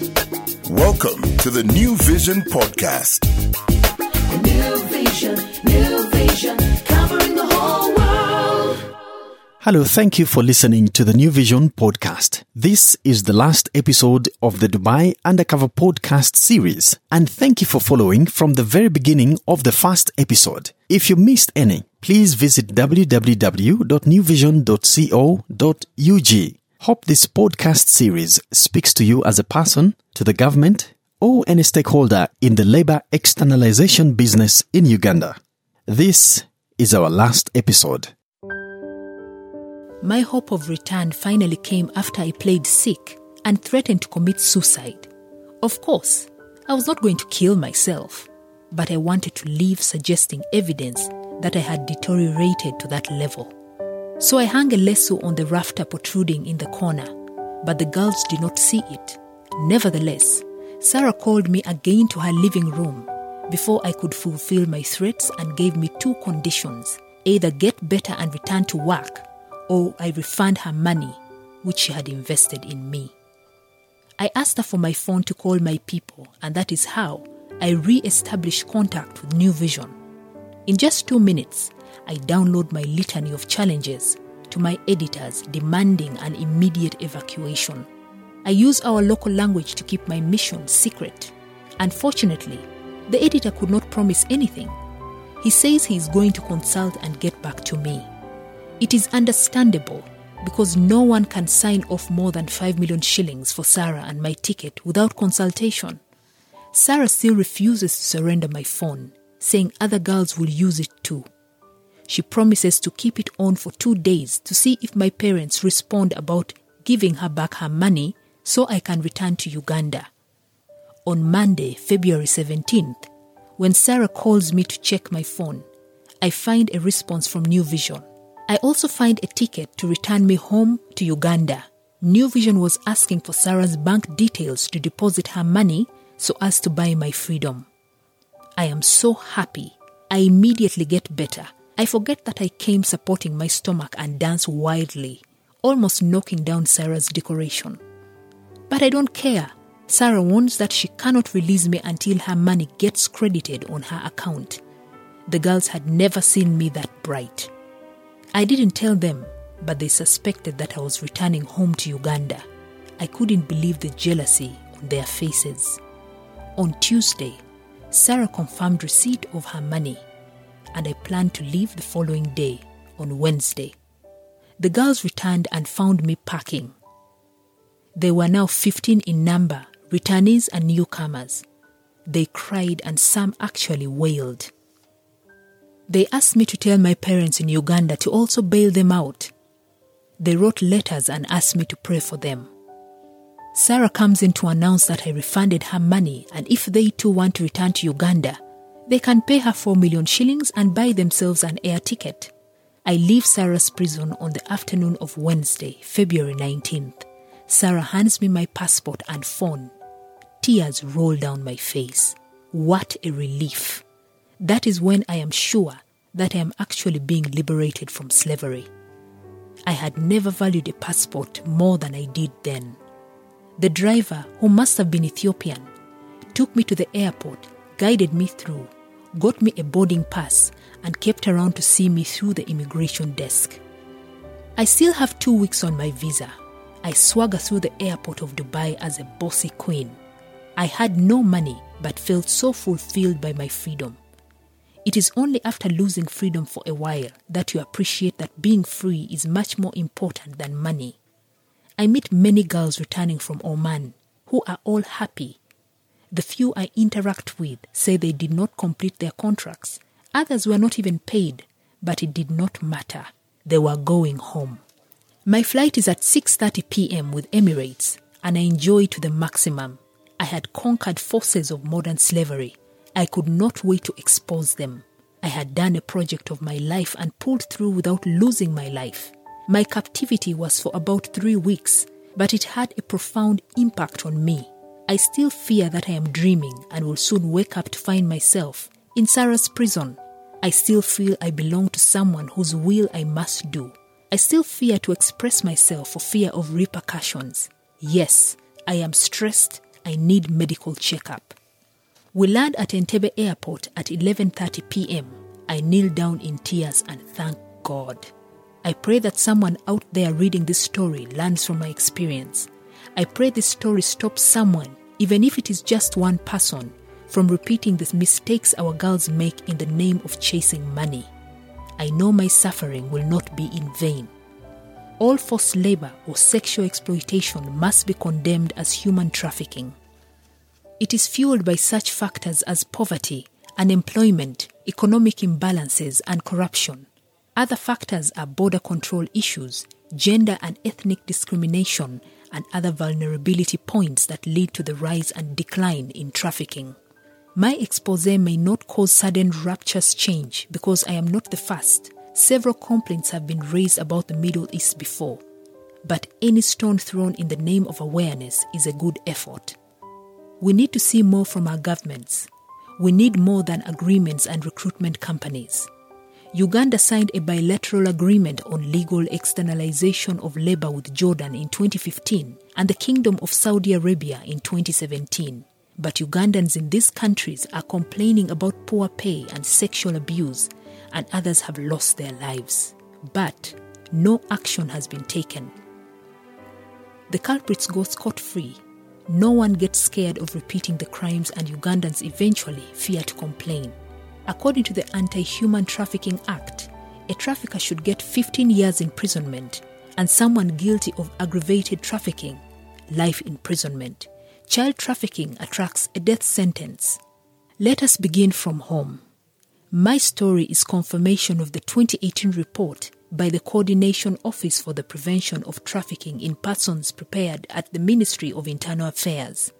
Welcome to the New Vision Podcast. New vision, new vision, covering the whole world. Hello, thank you for listening to the New Vision podcast. This is the last episode of the Dubai Undercover podcast series, and thank you for following from the very beginning of the first episode. If you missed any, please visit www.newvision.co.ug. Hope this podcast series speaks to you as a person, to the government, or any stakeholder in the labor externalization business in Uganda. This is our last episode. My hope of return finally came after I played sick and threatened to commit suicide. Of course, I was not going to kill myself, but I wanted to leave suggesting evidence that I had deteriorated to that level. So I hung a lasso on the rafter protruding in the corner, but the girls did not see it. Nevertheless, Sarah called me again to her living room before I could fulfill my threats and gave me two conditions either get better and return to work or I refund her money, which she had invested in me. I asked her for my phone to call my people, and that is how I re established contact with New Vision. In just two minutes, I download my litany of challenges to my editors demanding an immediate evacuation. I use our local language to keep my mission secret. Unfortunately, the editor could not promise anything. He says he is going to consult and get back to me. It is understandable because no one can sign off more than 5 million shillings for Sarah and my ticket without consultation. Sarah still refuses to surrender my phone, saying other girls will use it too. She promises to keep it on for two days to see if my parents respond about giving her back her money so I can return to Uganda. On Monday, February 17th, when Sarah calls me to check my phone, I find a response from New Vision. I also find a ticket to return me home to Uganda. New Vision was asking for Sarah's bank details to deposit her money so as to buy my freedom. I am so happy. I immediately get better. I forget that I came supporting my stomach and dance wildly, almost knocking down Sarah's decoration. But I don't care. Sarah warns that she cannot release me until her money gets credited on her account. The girls had never seen me that bright. I didn't tell them, but they suspected that I was returning home to Uganda. I couldn't believe the jealousy on their faces. On Tuesday, Sarah confirmed receipt of her money, and I planned to leave the following day, on Wednesday. The girls returned and found me packing. They were now 15 in number, returnees and newcomers. They cried, and some actually wailed. They asked me to tell my parents in Uganda to also bail them out. They wrote letters and asked me to pray for them. Sarah comes in to announce that I refunded her money, and if they too want to return to Uganda, they can pay her 4 million shillings and buy themselves an air ticket. I leave Sarah's prison on the afternoon of Wednesday, February 19th. Sarah hands me my passport and phone. Tears roll down my face. What a relief! That is when I am sure that I am actually being liberated from slavery. I had never valued a passport more than I did then. The driver, who must have been Ethiopian, took me to the airport, guided me through, got me a boarding pass, and kept around to see me through the immigration desk. I still have two weeks on my visa. I swagger through the airport of Dubai as a bossy queen. I had no money but felt so fulfilled by my freedom. It is only after losing freedom for a while that you appreciate that being free is much more important than money. I meet many girls returning from Oman who are all happy. The few I interact with say they did not complete their contracts. Others were not even paid, but it did not matter. They were going home. My flight is at 6:30 p.m. with Emirates, and I enjoy to the maximum. I had conquered forces of modern slavery. I could not wait to expose them. I had done a project of my life and pulled through without losing my life. My captivity was for about three weeks, but it had a profound impact on me. I still fear that I am dreaming and will soon wake up to find myself in Sarah's prison. I still feel I belong to someone whose will I must do. I still fear to express myself for fear of repercussions. Yes, I am stressed I need medical checkup. We land at Entebbe airport at 11:30 p.m. I kneel down in tears and thank God. I pray that someone out there reading this story learns from my experience. I pray this story stops someone, even if it is just one person, from repeating the mistakes our girls make in the name of chasing money. I know my suffering will not be in vain. All forced labor or sexual exploitation must be condemned as human trafficking. It is fueled by such factors as poverty, unemployment, economic imbalances, and corruption. Other factors are border control issues, gender and ethnic discrimination, and other vulnerability points that lead to the rise and decline in trafficking. My expose may not cause sudden rapturous change because I am not the first. Several complaints have been raised about the Middle East before. But any stone thrown in the name of awareness is a good effort. We need to see more from our governments. We need more than agreements and recruitment companies. Uganda signed a bilateral agreement on legal externalization of labor with Jordan in 2015 and the Kingdom of Saudi Arabia in 2017. But Ugandans in these countries are complaining about poor pay and sexual abuse, and others have lost their lives. But no action has been taken. The culprits go scot free. No one gets scared of repeating the crimes, and Ugandans eventually fear to complain. According to the Anti Human Trafficking Act, a trafficker should get 15 years imprisonment, and someone guilty of aggravated trafficking, life imprisonment. Child trafficking attracts a death sentence. Let us begin from home. My story is confirmation of the 2018 report by the Coordination Office for the Prevention of Trafficking in Persons prepared at the Ministry of Internal Affairs.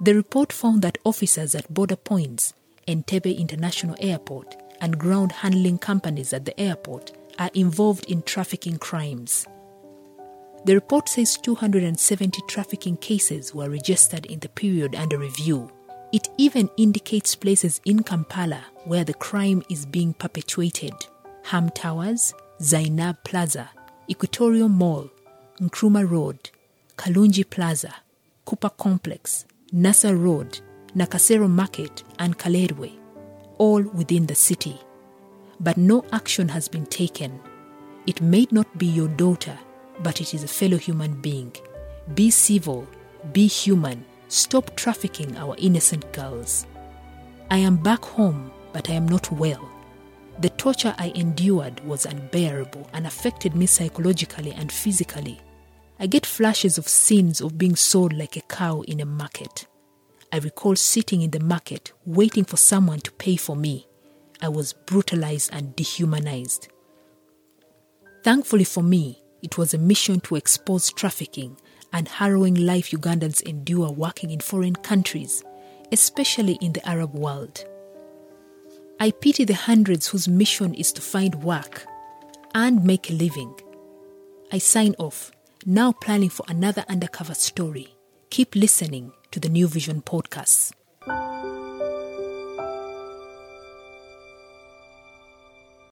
The report found that officers at border points, Entebbe International Airport, and ground handling companies at the airport are involved in trafficking crimes. The report says 270 trafficking cases were registered in the period under review. It even indicates places in Kampala where the crime is being perpetuated Ham Towers, Zainab Plaza, Equatorial Mall, Nkrumah Road, Kalunji Plaza, Cooper Complex, Nasser Road, Nakasero Market, and Kalerwe, all within the city. But no action has been taken. It may not be your daughter, but it is a fellow human being. Be civil, be human, stop trafficking our innocent girls. I am back home, but I am not well. The torture I endured was unbearable and affected me psychologically and physically. I get flashes of scenes of being sold like a cow in a market. I recall sitting in the market waiting for someone to pay for me. I was brutalized and dehumanized. Thankfully for me, it was a mission to expose trafficking and harrowing life Ugandans endure working in foreign countries, especially in the Arab world. I pity the hundreds whose mission is to find work and make a living. I sign off, now planning for another undercover story. Keep listening to the New Vision podcasts.